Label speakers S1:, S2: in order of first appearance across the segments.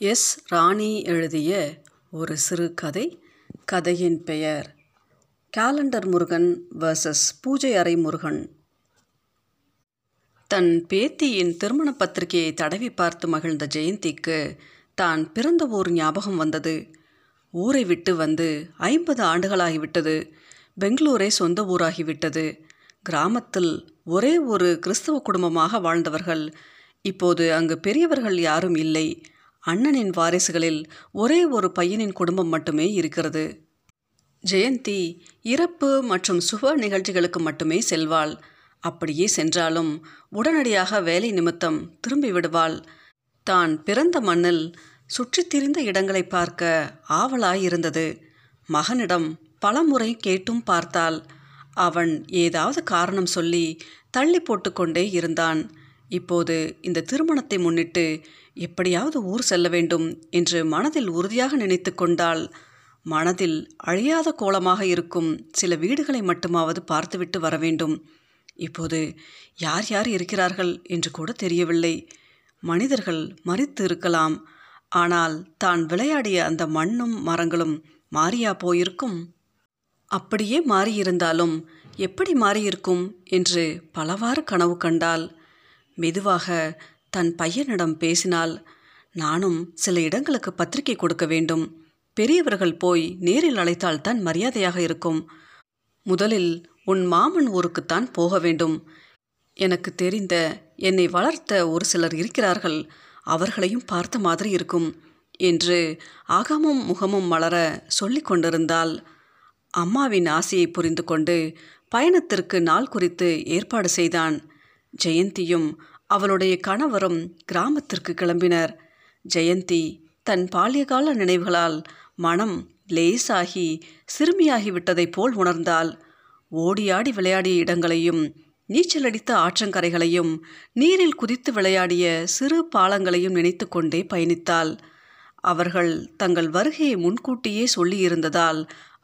S1: S. ராணி எழுதிய ஒரு சிறுகதை கதையின் பெயர் கேலண்டர் முருகன் வர்சஸ் பூஜை அறை முருகன் தன் பேத்தியின் திருமண பத்திரிகையை தடவி பார்த்து மகிழ்ந்த ஜெயந்திக்கு தான் பிறந்த ஊர் ஞாபகம் வந்தது. ஊரை விட்டு வந்து ஐம்பது ஆண்டுகளாகிவிட்டது பெங்களூரே சொந்த ஊராகிவிட்டது கிராமத்தில் ஒரே ஒரு கிறிஸ்தவ குடும்பமாக வாழ்ந்தவர்கள். இப்போது அங்கு பெரியவர்கள் யாரும் இல்லை. அண்ணனின் வாரிசுகளில் ஒரே ஒரு பையனின் குடும்பம் மட்டுமே இருக்கிறது. ஜெயந்தி இறப்பு மற்றும் சுப நிகழ்ச்சிகளுக்கு மட்டுமே செல்வாள். அப்படியே சென்றாலும் உடனடியாக வேலை நிமித்தம் திரும்பி விடுவாள். தான் பிறந்த மண்ணில் சுற்றித் திரிந்த இடங்களை பார்க்க ஆவலாயிருந்தது. மகனிடம் பலமுறை கேட்டும் பார்த்தாள். அவன் ஏதாவது காரணம் சொல்லி தள்ளி போட்டுக்கொண்டே இருந்தான். இப்போது இந்த திருமணத்தை முன்னிட்டு எப்படியாவது ஊர் செல்ல வேண்டும் என்று மனதில் உறுதியாக நினைத்து கொண்டால் மனதில் அழியாத கோலமாக இருக்கும் சில வீடுகளை மட்டுமாவது பார்த்துவிட்டு வர வேண்டும். இப்போது யார் யார் இருக்கிறார்கள் என்று கூட தெரியவில்லை. மனிதர்கள் மறித்து இருக்கலாம். ஆனால் தான் விளையாடிய அந்த மண்ணும் மரங்களும் மாறியா போயிருக்கும்? அப்படியே மாறியிருந்தாலும் எப்படி மாறியிருக்கும் என்று பலவாறு கனவு கண்டால் மெதுவாக தன் பையனிடம் பேசினால் நானும் சில இடங்களுக்கு பத்திரிகை கொடுக்க வேண்டும். பெரியவர்கள் போய் நேரில் அழைத்தால் தான் மரியாதையாக இருக்கும். முதலில் உன் மாமன் ஊருக்குத்தான் போக வேண்டும். எனக்கு தெரிந்த என்னை வளர்த்த ஒரு சிலர் இருக்கிறார்கள். அவர்களையும் பார்த்த மாதிரி இருக்கும் என்று அகமும் முகமும் மலர சொல்லி கொண்டிருந்தால் அம்மாவின் ஆசையை புரிந்து கொண்டு பயணத்திற்கு நாள் குறித்து ஏற்பாடு செய்தான். ஜெயந்தியும் அவளுடைய கணவரும் கிராமத்திற்கு கிளம்பினர். ஜெயந்தி தன் பால்யகால நினைவுகளால் மனம் லேசாகி சிறுமியாகிவிட்டதைப் போல் உணர்ந்தாள். ஓடியாடி விளையாடிய இடங்களையும் நீச்சலடித்த ஆற்றங்கரைகளையும் நீரில் குதித்து விளையாடிய சிறு பாலங்களையும் நினைத்து கொண்டே பயணித்தாள். அவர்கள் தங்கள் வருகையை முன்கூட்டியே சொல்லியிருந்ததால்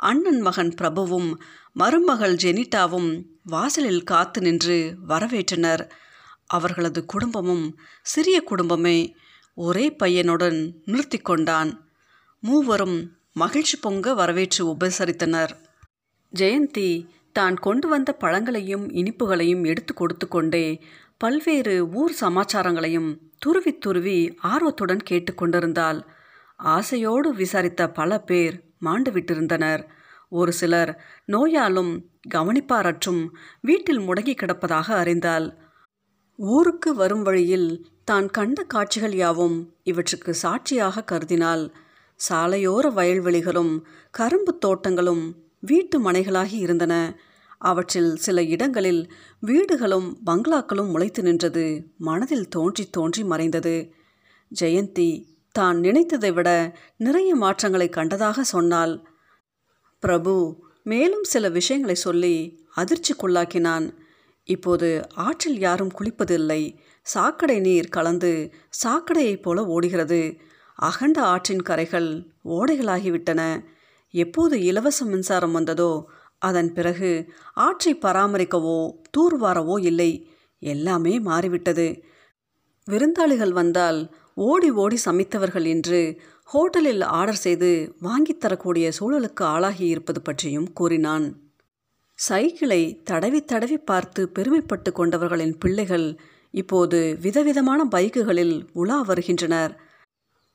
S1: அண்ணன் மகன் பிரபுவும் மருமகள் ஜெனிட்டாவும் வாசலில் காத்து நின்று வரவேற்றனர். அவர்களது குடும்பமும் சிறிய குடும்பமே ஒரே பையனுடன் நிறுத்தி கொண்டான். மூவரும் மகிழ்ச்சி பொங்க வரவேற்று உபசரித்தனர். ஜெயந்தி தான் கொண்டு வந்த பழங்களையும் இனிப்புகளையும் எடுத்து கொடுத்து கொண்டே பல்வேறு ஊர் சமாச்சாரங்களையும் துருவி துருவி ஆர்வத்துடன் கேட்டுக்கொண்டிருந்தால் ஆசையோடு விசாரித்த பல பேர் மாண்டு விட்டிருந்தனர். ஒரு சிலர் நோயாலும் கவனிப்பாரற்றும் வீட்டில் முடங்கி கிடப்பதாக அறிந்தாள். ஊருக்கு வரும் வழியில் தான் கண்ட காட்சிகள் யாவும் இவற்றுக்கு சாட்சியாக கருதினால் சாலையோர வயல்வெளிகளும் கரும்பு தோட்டங்களும் வீட்டு மனைகளாகி இருந்தன. அவற்றில் சில இடங்களில் வீடுகளும் பங்களாக்களும் முளைத்து நின்றது. மனதில் தோன்றி தோன்றி மறைந்தது. ஜெயந்தி தான் நினைத்ததை விட நிறைய மாற்றங்களை கண்டதாக சொன்னாள் பிரபு மேலும் சில விஷயங்களை சொல்லி அதிர்ச்சிக்குள்ளாக்கினான். இப்போது ஆற்றில் யாரும் குளிப்பதில்லை. சாக்கடை நீர் கலந்து சாக்கடையைப் போல ஓடுகிறது. அகண்ட ஆற்றின் கரைகள் ஓடைகளாகிவிட்டன. எப்போது இலவச மின்சாரம் வந்ததோ அதன் பிறகு ஆற்றை பராமரிக்கவோ தூர்வாரவோ இல்லை. எல்லாமே மாறிவிட்டது. விருந்தாளிகள் வந்தால் ஓடி ஓடி சமைத்தவர்கள் என்று ஹோட்டலில் ஆர்டர் செய்து வாங்கித்தரக்கூடிய சூழலுக்கு ஆளாகி இருப்பது பற்றியும் கூறினான். சைக்கிளை தடவி தடவி பார்த்து பெருமைப்பட்டு கொண்டவர்களின் பிள்ளைகள் இப்போது விதவிதமான பைக்குகளில் உலா வருகின்றனர்.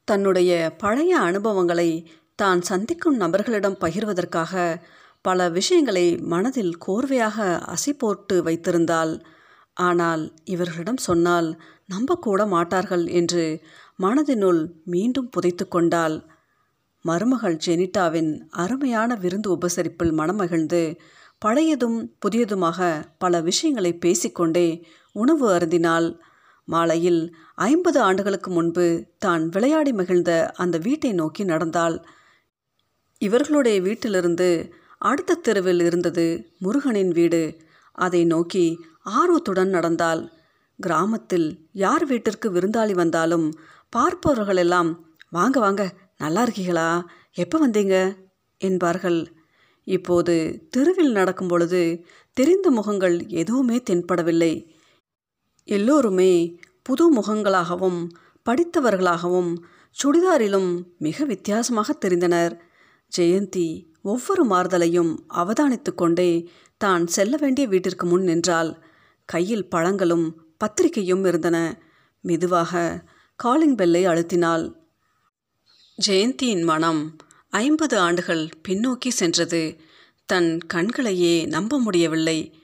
S1: தன்னுடைய பழைய அனுபவங்களை தான் சந்திக்கும் நபர்களிடம் பகிர்வதற்காக பல விஷயங்களை மனதில் கோர்வையாக அசை போட்டு ஆனால் இவர்களிடம் சொன்னால் நம்பக்கூட மாட்டார்கள் என்று மனதினுள் மீண்டும் புதைத்து கொண்டாள். மருமகள் ஜெனிட்டாவின் அருமையான விருந்து உபசரிப்பில் மனமகிழ்ந்து பழையதும் புதியதுமாக பல விஷயங்களை பேசிக்கொண்டே உணவு அருந்தினால் மாலையில் ஐம்பது ஆண்டுகளுக்கு முன்பு தான் விளையாடி மகிழ்ந்த அந்த வீட்டை நோக்கி நடந்தாள். இவர்களுடைய வீட்டிலிருந்து அடுத்த தெருவில் இருந்தது முருகனின் வீடு. அதை நோக்கி ஆர்வத்துடன் நடந்தாள். கிராமத்தில் யார் வீட்டிற்கு விருந்தாளி வந்தாலும் பார்ப்பவர்களெல்லாம் வாங்க வாங்க நல்லா இருக்கீங்களா? எப்போ வந்தீங்க? என்பார்கள். இப்போது தெருவில் நடக்கும் பொழுது தெரிந்த முகங்கள் எதுவுமே தென்படவில்லை. எல்லோருமே புது முகங்களாகவும் படித்தவர்களாகவும் சுடிதாரிலும் மிக வித்தியாசமாக தெரிந்தனர். ஜெயந்தி ஒவ்வொரு மாறுதலையும் அவதானித்து கொண்டே தான் செல்ல வேண்டிய வீட்டிற்கு முன் நின்றாள். கையில் பழங்களும் பத்திரிகையும் இருந்தன. மெதுவாக காலிங் பெல்லை அழுத்தினாள். ஜெயந்தியின் மனம் ஐம்பது ஆண்டுகள் பின்னோக்கி சென்றது. தன் கண்களையே நம்ப முடியவில்லை.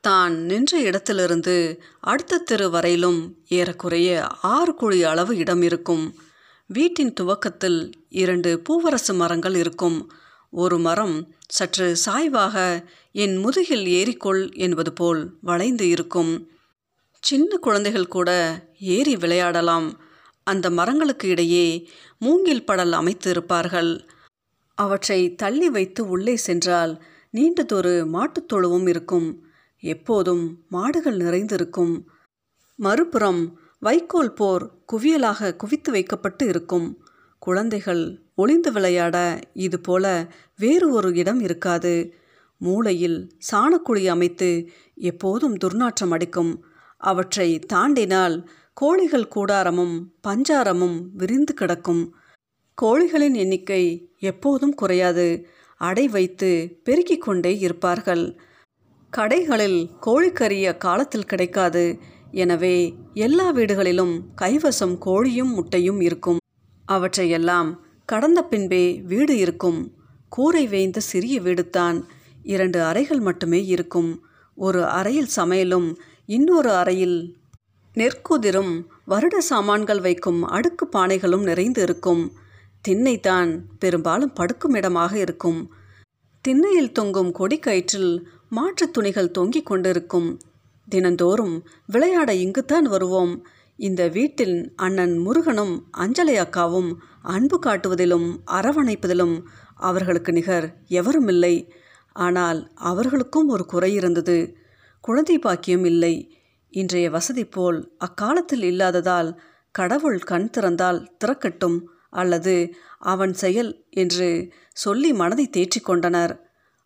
S1: தான் நின்ற இடத்திலிருந்து அடுத்த தெரு வரையிலும் ஏறக்குறைய ஆறு குழி அளவு இடம் இருக்கும். வீட்டின் துவக்கத்தில் இரண்டு பூவரசு மரங்கள் இருக்கும். ஒரு மரம் சற்று சாய்வாக என் முதுகில் ஏறிக்கொள் என்பது போல் வளைந்து இருக்கும். சின்ன குழந்தைகள் கூட ஏறி விளையாடலாம். அந்த மரங்களுக்கு இடையே மூங்கில் படல் அமைத்து இருப்பார்கள் அவற்றை தள்ளி வைத்து உள்ளே சென்றால் நீண்டதொரு மாட்டுத் தொழுவும் இருக்கும். எப்போதும் மாடுகள் நிறைந்திருக்கும். மறுபுறம் வைக்கோல் போர் குவியலாக குவித்து வைக்கப்பட்டு இருக்கும். குழந்தைகள் ஒளிந்து விளையாட இது போல வேறு ஒரு இடம் இருக்காது. மூளையில் சாணக்குழி அமைத்து எப்போதும் துர்நாற்றம் அடிக்கும். அவற்றை தாண்டினால் கோழிகள் கூடாரமும் பஞ்சாரமும் விரிந்து கிடக்கும். கோழிகளின் எண்ணிக்கை எப்போதும் குறையாது. அடை வைத்து பெருக்கிக் கொண்டே இருப்பார்கள். கடைகளில் கோழிக்கறிய காலத்தில் கிடைக்காது. எனவே எல்லா வீடுகளிலும் கைவசம் கோழியும் முட்டையும் இருக்கும். அவற்றையெல்லாம் கடந்த பின்பே வீடு இருக்கும். கூரை வேய்ந்த சிறிய வீடுதான். இரண்டு அறைகள் மட்டுமே இருக்கும். ஒரு அறையில் சமையலும் இன்னொரு அறையில் நெற்குதிரும் வருட சாமான்கள் வைக்கும் அடுக்கு பானைகளும் நிறைந்து இருக்கும். திண்ணைதான் பெரும்பாலும் படுக்கும் இடமாக இருக்கும். திண்ணையில் தொங்கும் கொடிக்கயிற்றில் மாற்றுத் துணிகள் தொங்கிக் கொண்டிருக்கும். தினந்தோறும் விளையாட இங்குத்தான் வருவோம். இந்த வீட்டில் அண்ணன் முருகனும் அஞ்சலை அக்காவும் அன்பு காட்டுவதிலும் அரவணைப்பதிலும் அவர்களுக்கு நிகர் எவரும் இல்லை. ஆனால் அவர்களுக்கும் ஒரு குறை இருந்தது. குழந்தை பாக்கியம் இல்லை. இன்றைய வசதி போல் அக்காலத்தில் இல்லாததால் கடவுள் கண் திறந்தால் திறக்கட்டும். அல்லது அவன் செயல் என்று சொல்லி மனதை தேற்றிக் கொண்டனர்.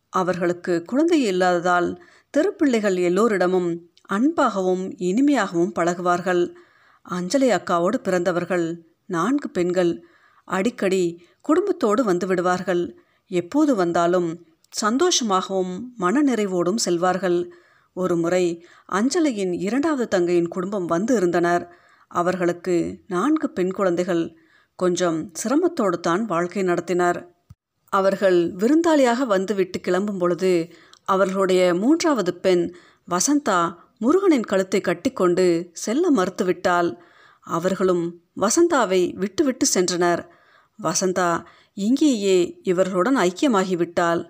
S1: அவர்களுக்கு குழந்தை இல்லாததால் தெருப்பிள்ளைகள் எல்லோரிடமும் அன்பாகவும் இனிமையாகவும் பழகுவார்கள். அஞ்சலி அக்காவோடு பிறந்தவர்கள் நான்கு பெண்கள் அடிக்கடி குடும்பத்தோடு வந்து விடுவார்கள். எப்போது வந்தாலும் சந்தோஷமாகவும் மனநிறைவோடும் செல்வார்கள். ஒரு முறை அஞ்சலியின் இரண்டாவது தங்கையின் குடும்பம் வந்து இருந்தனர். அவர்களுக்கு நான்கு பெண் குழந்தைகள். கொஞ்சம் சிரமத்தோடு தான் வாழ்க்கை நடத்தினர். அவர்கள் விருந்தாளியாக வந்துவிட்டு கிளம்பும் பொழுது அவர்களுடைய மூன்றாவது பெண் வசந்தா முருகனின் கழுத்தை கட்டிக்கொண்டு செல்ல மறுத்துவிட்டால் அவர்களும் வசந்தாவை விட்டுவிட்டு சென்றனர். வசந்தா இங்கேயே இவர்களுடன் ஐக்கியமாகிவிட்டாள்.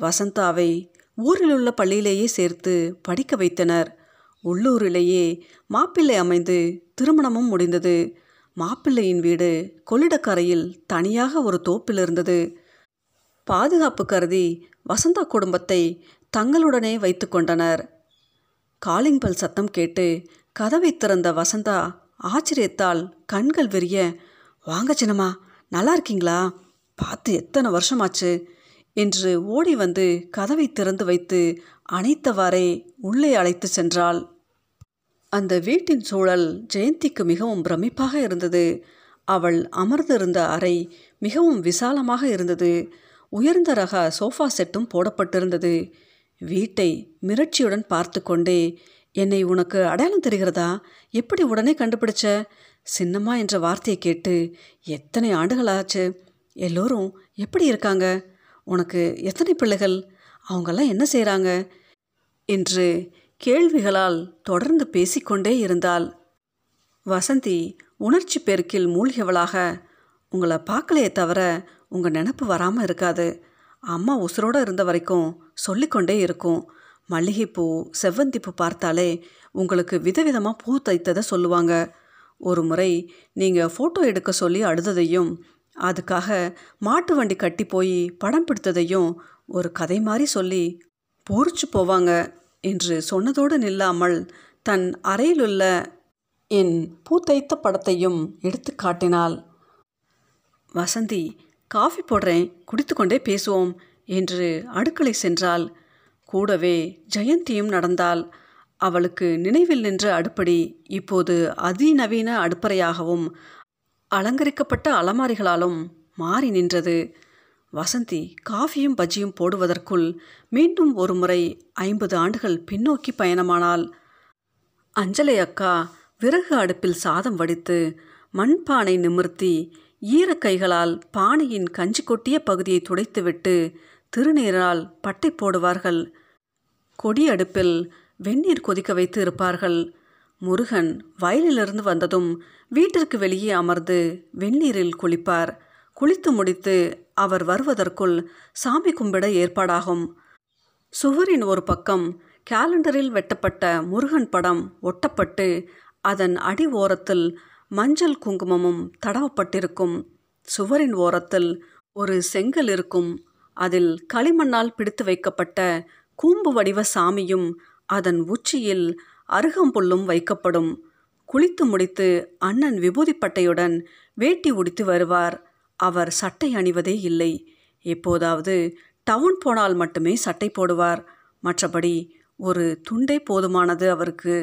S1: வசந்தாவை ஊரிலுள்ள பள்ளியிலேயே சேர்த்து படிக்க வைத்தனர். உள்ளூரிலேயே மாப்பிள்ளை அமைந்து திருமணமும் முடிந்தது. மாப்பிள்ளையின் வீடு கொள்ளிடக்கரையில் தனியாக ஒரு தோப்பில் இருந்தது பாதுகாப்பு கருதி வசந்தா குடும்பத்தை தங்களுடனே வைத்து கொண்டனர். காலிங் பெல் சத்தம் கேட்டு கதவை திறந்த வசந்தா ஆச்சரியத்தால் கண்கள் விரிய வாங்க சின்னம்மா நல்லா இருக்கீங்களா? பார்த்து எத்தனை வருஷமாச்சு? என்று ஓடி வந்து கதவை திறந்து வைத்து அணைத்தவாறே உள்ளே அழைத்து சென்றாள். அந்த வீட்டின் சூழல் ஜெயந்திக்கு மிகவும் பிரமிப்பாக இருந்தது. அவள் அமர்ந்திருந்த அறை மிகவும் விசாலமாக இருந்தது. உயர்ந்த ரக சோஃபா செட்டும் போடப்பட்டிருந்தது. வீட்டை மிரட்சியுடன் பார்த்து கொண்டே என்னை உனக்கு அடையாளம் தெரிகிறதா? எப்படி உடனே கண்டுபிடிச்ச? சின்னம்மா என்ற வார்த்தையை கேட்டு எத்தனை ஆண்டுகளாச்சு? எல்லோரும் எப்படி இருக்காங்க? உனக்கு எத்தனை பிள்ளைகள்? அவங்கெல்லாம் என்ன செய்கிறாங்க என்று கேள்விகளால் தொடர்ந்து பேசிக்கொண்டே இருந்தாள். வசந்தி உணர்ச்சி பெருக்கில் மூழ்கியவளாக உங்களை பார்க்கலையே தவிர உங்கள் நினப்பு வராமல் இருக்காது. அம்மா உசுரோடு இருந்த வரைக்கும் சொல்லிக்கொண்டே இருக்கும். மல்லிகைப்பூ செவ்வந்திப்பூ பார்த்தாலே உங்களுக்கு விதவிதமாக பூ தைத்ததை சொல்லுவாங்க. ஒரு முறை நீங்கள் ஃபோட்டோ எடுக்க சொல்லி அழுததையும் அதுக்காக மாட்டு வண்டி கட்டி போய் படம் பிடித்ததையும் ஒரு கதை மாதிரி சொல்லி பொறிச்சு போவாங்க. என்று சொன்னதோடு நில்லாமல் தன் அறையிலுள்ள என் பூத்தைத்த படத்தையும் எடுத்து காட்டினாள். வசந்தி காஃபி போடுறேன் குடித்துக்கொண்டே பேசுவோம் என்று அடுக்களை சென்றாள். கூடவே ஜெயந்தியும் நடந்தாள். அவளுக்கு நினைவில் நின்ற அடுப்படி இப்போது அதிநவீன அடுப்பறையாகவும் அலங்கரிக்கப்பட்ட அலமாரிகளாலும் மாறி நின்றது. வசந்தி காஃபியும் பஜ்ஜியும் போடுவதற்குள் மீண்டும் ஒரு முறை ஐம்பது ஆண்டுகள் பின்னோக்கி பயணமானாள். அஞ்சலை அக்கா விறகு அடுப்பில் சாதம் வடித்து மண்பானை நிமிர்த்தி ஈரக்கைகளால் பானையின் கஞ்சி கொட்டிய பகுதியை துடைத்துவிட்டு திருநீரால் பட்டை போடுவார்கள். கொடி அடுப்பில் வெந்நீர் கொதிக்க வைத்து இருப்பார்கள். முருகன் வயலிலிருந்து வந்ததும் வீட்டிற்கு வெளியே அமர்ந்து வெந்நீரில் குளிப்பார். குளித்து முடித்து அவர் வருவதற்குள் சாமி கும்பிட ஏற்பாடாகும். சுவரின் ஒரு பக்கம் கேலண்டரில் வெட்டப்பட்ட முருகன் படம் ஒட்டப்பட்டு அதன் அடி ஓரத்தில் மஞ்சள் குங்குமமும் தடவப்பட்டிருக்கும். சுவரின் ஓரத்தில் ஒரு செங்கல் இருக்கும். அதில் களிமண்ணால் பிடித்து வைக்கப்பட்ட கூம்பு வடிவ சாமியும் அதன் உச்சியில் அருகம்புல்லும் வைக்கப்படும். குளித்து முடித்து அண்ணன் விபூதிப்பட்டையுடன் வேட்டி உடித்து வருவார். அவர் சட்டை அணிவதே இல்லை. எப்போதாவது டவுன் போனால் மட்டுமே சட்டை போடுவார். மற்றபடி ஒரு துண்டே போதுமானது அவருக்கு.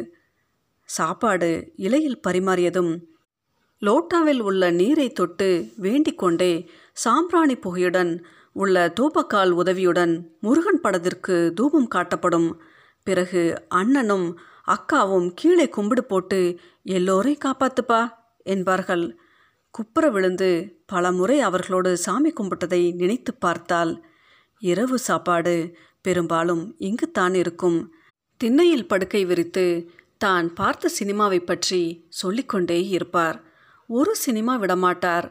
S1: சாப்பாடு இலையில் பரிமாறியதும் லோட்டாவில் உள்ள நீரை தொட்டு வேண்டிக்கொண்டே சாம்பிராணி புகையுடன் உள்ள தூபக்கால் உதவியுடன் முருகன் படத்திற்கு தூபம் காட்டப்படும். பிறகு அண்ணனும் அக்காவும் கீழே கும்பிடு போட்டு எல்லோரையும் காப்பாத்துப்பா என்பார்கள். குப்புற விழுந்து பல முறை அவர்களோடு சாமி கும்பிட்டதை நினைத்து பார்த்தால் இரவு சாப்பாடு பெரும்பாலும் இங்குத்தான் இருக்கும். திண்ணையில் படுக்கை விரித்து தான் பார்த்த சினிமாவை பற்றி சொல்லிக்கொண்டே இருப்பார். ஒரு சினிமா விடமாட்டார்.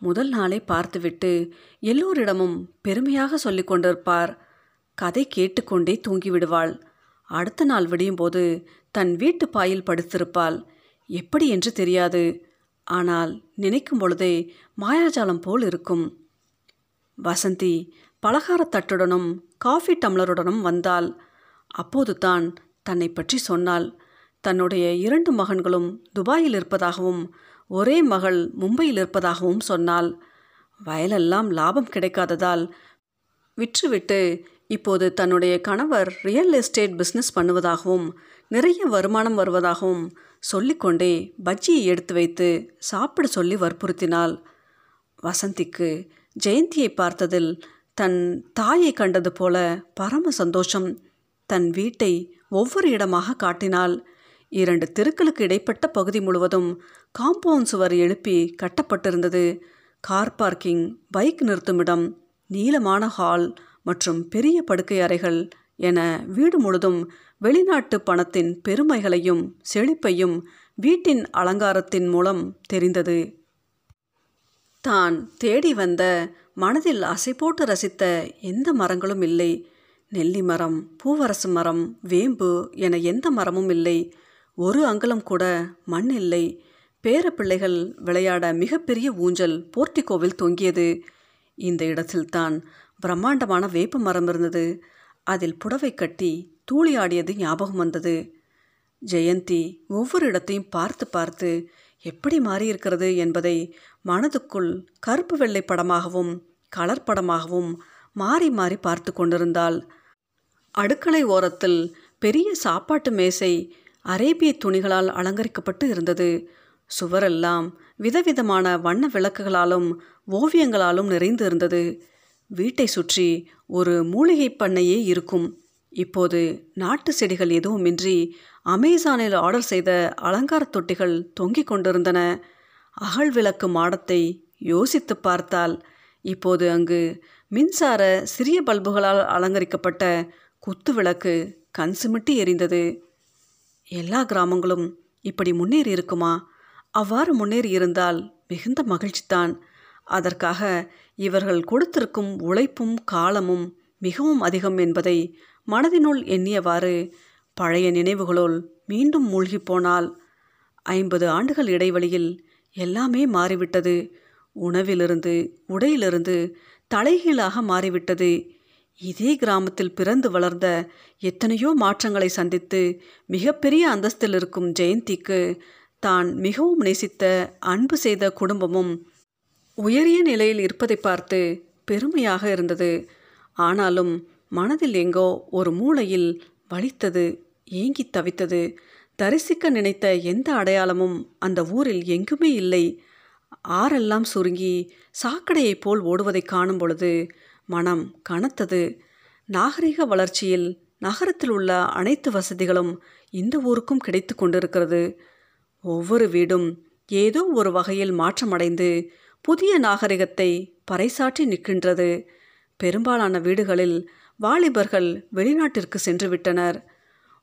S1: முதல் நாளே பார்த்துவிட்டு எல்லோரிடமும் பெருமையாக சொல்லி கொண்டிருப்பார். கதை கேட்டுக்கொண்டே தூங்கிவிடுவாள். அடுத்த நாள் விடியும்போது தன் வீட்டு பாயில் படுத்திருப்பாள். எப்படி என்று தெரியாது. ஆனால் நினைக்கும் பொழுதே மாயாஜாலம் போல் இருக்கும். வசந்தி பலகாரத் தட்டுடனும் காஃபி டம்ளருடனும் வந்தாள். அப்போது தான் தன்னை பற்றி சொன்னாள். தன்னுடைய இரண்டு மகன்களும் துபாயில் இருப்பதாகவும் ஒரே மகள் மும்பையில் இருப்பதாகவும் சொன்னாள். வயலெல்லாம் லாபம் கிடைக்காததால் விற்றுவிட்டு இப்போது தன்னுடைய கணவர் ரியல் எஸ்டேட் பிஸ்னஸ் பண்ணுவதாகவும் நிறைய வருமானம் வருவதாகவும் சொல்லிக்கொண்டே பஜ்ஜியை எடுத்து வைத்து சாப்பிட சொல்லி வற்புறுத்தினாள். வசந்திக்கு ஜெயந்தியை பார்த்ததில் தன் தாயை கண்டது போல பரம சந்தோஷம். தன் வீட்டை ஒவ்வொரு இடமாக காட்டினாள். இரண்டு தெருக்களுக்கு இடைப்பட்ட பகுதி முழுவதும் காம்பவுண்ட் சுவர் எழுப்பி கட்டப்பட்டிருந்தது. கார் பார்க்கிங் பைக் நிறுத்துமிடம் நீளமான ஹால் மற்றும் பெரிய படுக்கை அறைகள் என வீடு முழுதும் வெளிநாட்டு பணத்தின் பெருமைகளையும் செழிப்பையும் வீட்டின் அலங்காரத்தின் மூலம் தெரிந்தது. தான் தேடி வந்த மனதில் அசை போட்டு ரசித்த எந்த மரங்களும் இல்லை. நெல்லி மரம் பூவரசு மரம் வேம்பு என எந்த மரமும் இல்லை. ஒரு அங்குலம் கூட மண் இல்லை. பேரப்பிள்ளைகள் விளையாட மிகப்பெரிய ஊஞ்சல் போர்ட்டிகோவில் தொங்கியது. இந்த இடத்தில்தான் பிரம்மாண்டமான வேப்ப மரம் இருந்தது. அதில் புடவை கட்டி தூளி ஆடியது ஞாபகம் வந்தது. ஜெயந்தி ஒவ்வொரு இடத்தையும் பார்த்து பார்த்து எப்படி மாறியிருக்கிறது என்பதை மனதுக்குள் கருப்பு வெள்ளை படமாகவும் கலர் படமாகவும் மாறி மாறி பார்த்து கொண்டிருந்தாள். அடுக்களை ஓரத்தில் பெரிய சாப்பாட்டு மேசை அரேபிய துணிகளால் அலங்கரிக்கப்பட்டு இருந்தது. சுவரெல்லாம் விதவிதமான வண்ண விளக்குகளாலும் ஓவியங்களாலும் நிறைந்து இருந்தது. வீட்டை சுற்றி ஒரு மூலிகை பண்ணையே இருக்கும். இப்போது நாட்டு செடிகள் எதுவுமின்றி அமேசானில் ஆர்டர் செய்த அலங்கார தொட்டிகள் தொங்கிக் கொண்டிருந்தன. அகல் விளக்கு மாடத்தை யோசித்து பார்த்தால் இப்போது அங்கு மின்சார சிறிய பல்புகளால் அலங்கரிக்கப்பட்ட குத்து விளக்கு கண் சிமிட்டி எரிந்தது. எல்லா கிராமங்களும் இப்படி முன்னேறி இருக்குமா? அவ்வாறு முன்னேறி இருந்தால் மிகுந்த மகிழ்ச்சிதான். அதற்காக இவர்கள் கொடுத்திருக்கும் உழைப்பும் காலமும் மிகவும் அதிகம் என்பதை மனதினுள் எண்ணியவாறு பழைய நினைவுகளுள் மீண்டும் மூழ்கி போனால் ஐம்பது ஆண்டுகள் இடைவெளியில் எல்லாமே மாறிவிட்டது. உணவிலிருந்து உடையிலிருந்து தலைகீழாக மாறிவிட்டது. இதே கிராமத்தில் பிறந்து வளர்ந்த எத்தனையோ மாற்றங்களை சந்தித்து மிகப்பெரிய அந்தஸ்தில் இருக்கும் ஜெயந்திக்கு தான் மிகவும் நேசித்த அன்பு செய்த குடும்பமும் உயரிய நிலையில் இருப்பதை பார்த்து பெருமையாக இருந்தது. ஆனாலும் மனதில் எங்கோ ஒரு மூளையில் வலித்தது ஏங்கி தவித்தது. தரிசிக்க நினைத்த எந்த அடையாளமும் அந்த ஊரில் எங்குமே இல்லை. ஆறெல்லாம் சுருங்கி சாக்கடையைப் போல் ஓடுவதைக் காணும் பொழுது மனம் கனத்தது. நாகரிக வளர்ச்சியில் நகரத்தில் உள்ள அனைத்து வசதிகளும் இந்த ஊருக்கும் கிடைத்து கொண்டிருக்கிறது. ஒவ்வொரு வீடும் ஏதோ ஒரு வகையில் மாற்றமடைந்து புதிய நாகரிகத்தை பறைசாற்றி நிற்கின்றது. பெரும்பாலான வீடுகளில் வாலிபர்கள் வெளிநாட்டிற்கு சென்று விட்டனர்.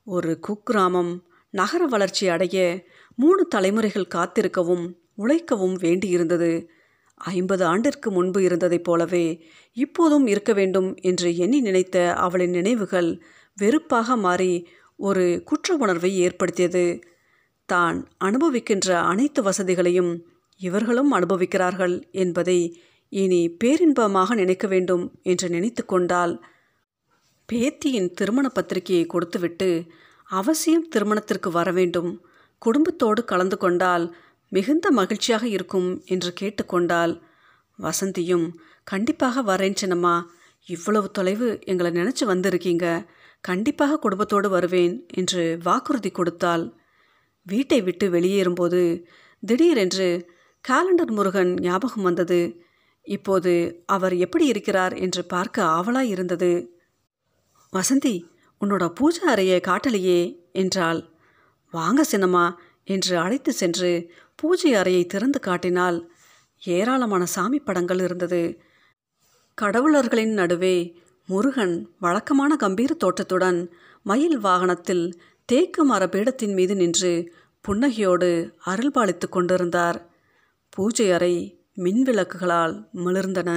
S1: ஒரு குக்கிராமம் நகர வளர்ச்சி அடைய மூணு தலைமுறைகள் காத்திருக்கவும் உழைக்கவும் வேண்டியிருந்தது. ஐம்பது ஆண்டிற்கு முன்பு இருந்ததைப் போலவே இப்போதும் இருக்க வேண்டும் என்று எண்ணி நினைத்த அவளின் நினைவுகள் வெறுப்பாக மாறி ஒரு குற்ற உணர்வை ஏற்படுத்தியது. தான் அனுபவிக்கின்ற அனைத்து வசதிகளையும் இவர்களும் அனுபவிக்கிறார்கள் என்பதை இனி பேரின்பமாக நினைக்க வேண்டும் என்று நினைத்து கொண்டாள் பேத்தியின் திருமண பத்திரிகையை கொடுத்துவிட்டு அவசியம் திருமணத்திற்கு வர வேண்டும். குடும்பத்தோடு கலந்து கொண்டால் மிகுந்த மகிழ்ச்சியாக இருக்கும் என்று கேட்டுக்கொண்டால் வசந்தியும் கண்டிப்பாக வரேன் சின்னம்மா. இவ்வளவு தொலைவு எங்களை நினச்சி வந்திருக்கீங்க. கண்டிப்பாக குடும்பத்தோடு வருவேன் என்று வாக்குறுதி கொடுத்தாள். வீட்டை விட்டு வெளியேறும்போது திடீரென்று காலண்டர் முருகன் ஞாபகம் வந்தது. இப்போது அவர் எப்படி இருக்கிறார் என்று பார்க்க ஆவலாய் இருந்தது. வசந்தி உன்னோட பூஜை அறையை காட்டலையே என்றாள். வாங்க சின்னம்மா என்று அழைத்து சென்று பூஜை அறையை திறந்து காட்டினால் ஏராளமான சாமி படங்கள் இருந்தது. கடவுளர்களின் நடுவே முருகன் வழக்கமான கம்பீர தோற்றத்துடன் மயில் வாகனத்தில் தேக்கு மர பீடத்தின் மீது நின்று புன்னகையோடு அருள்பாலித்து கொண்டிருந்தார். பூஜை அறை மின் விளக்குகளால் மிளிர்ந்தன.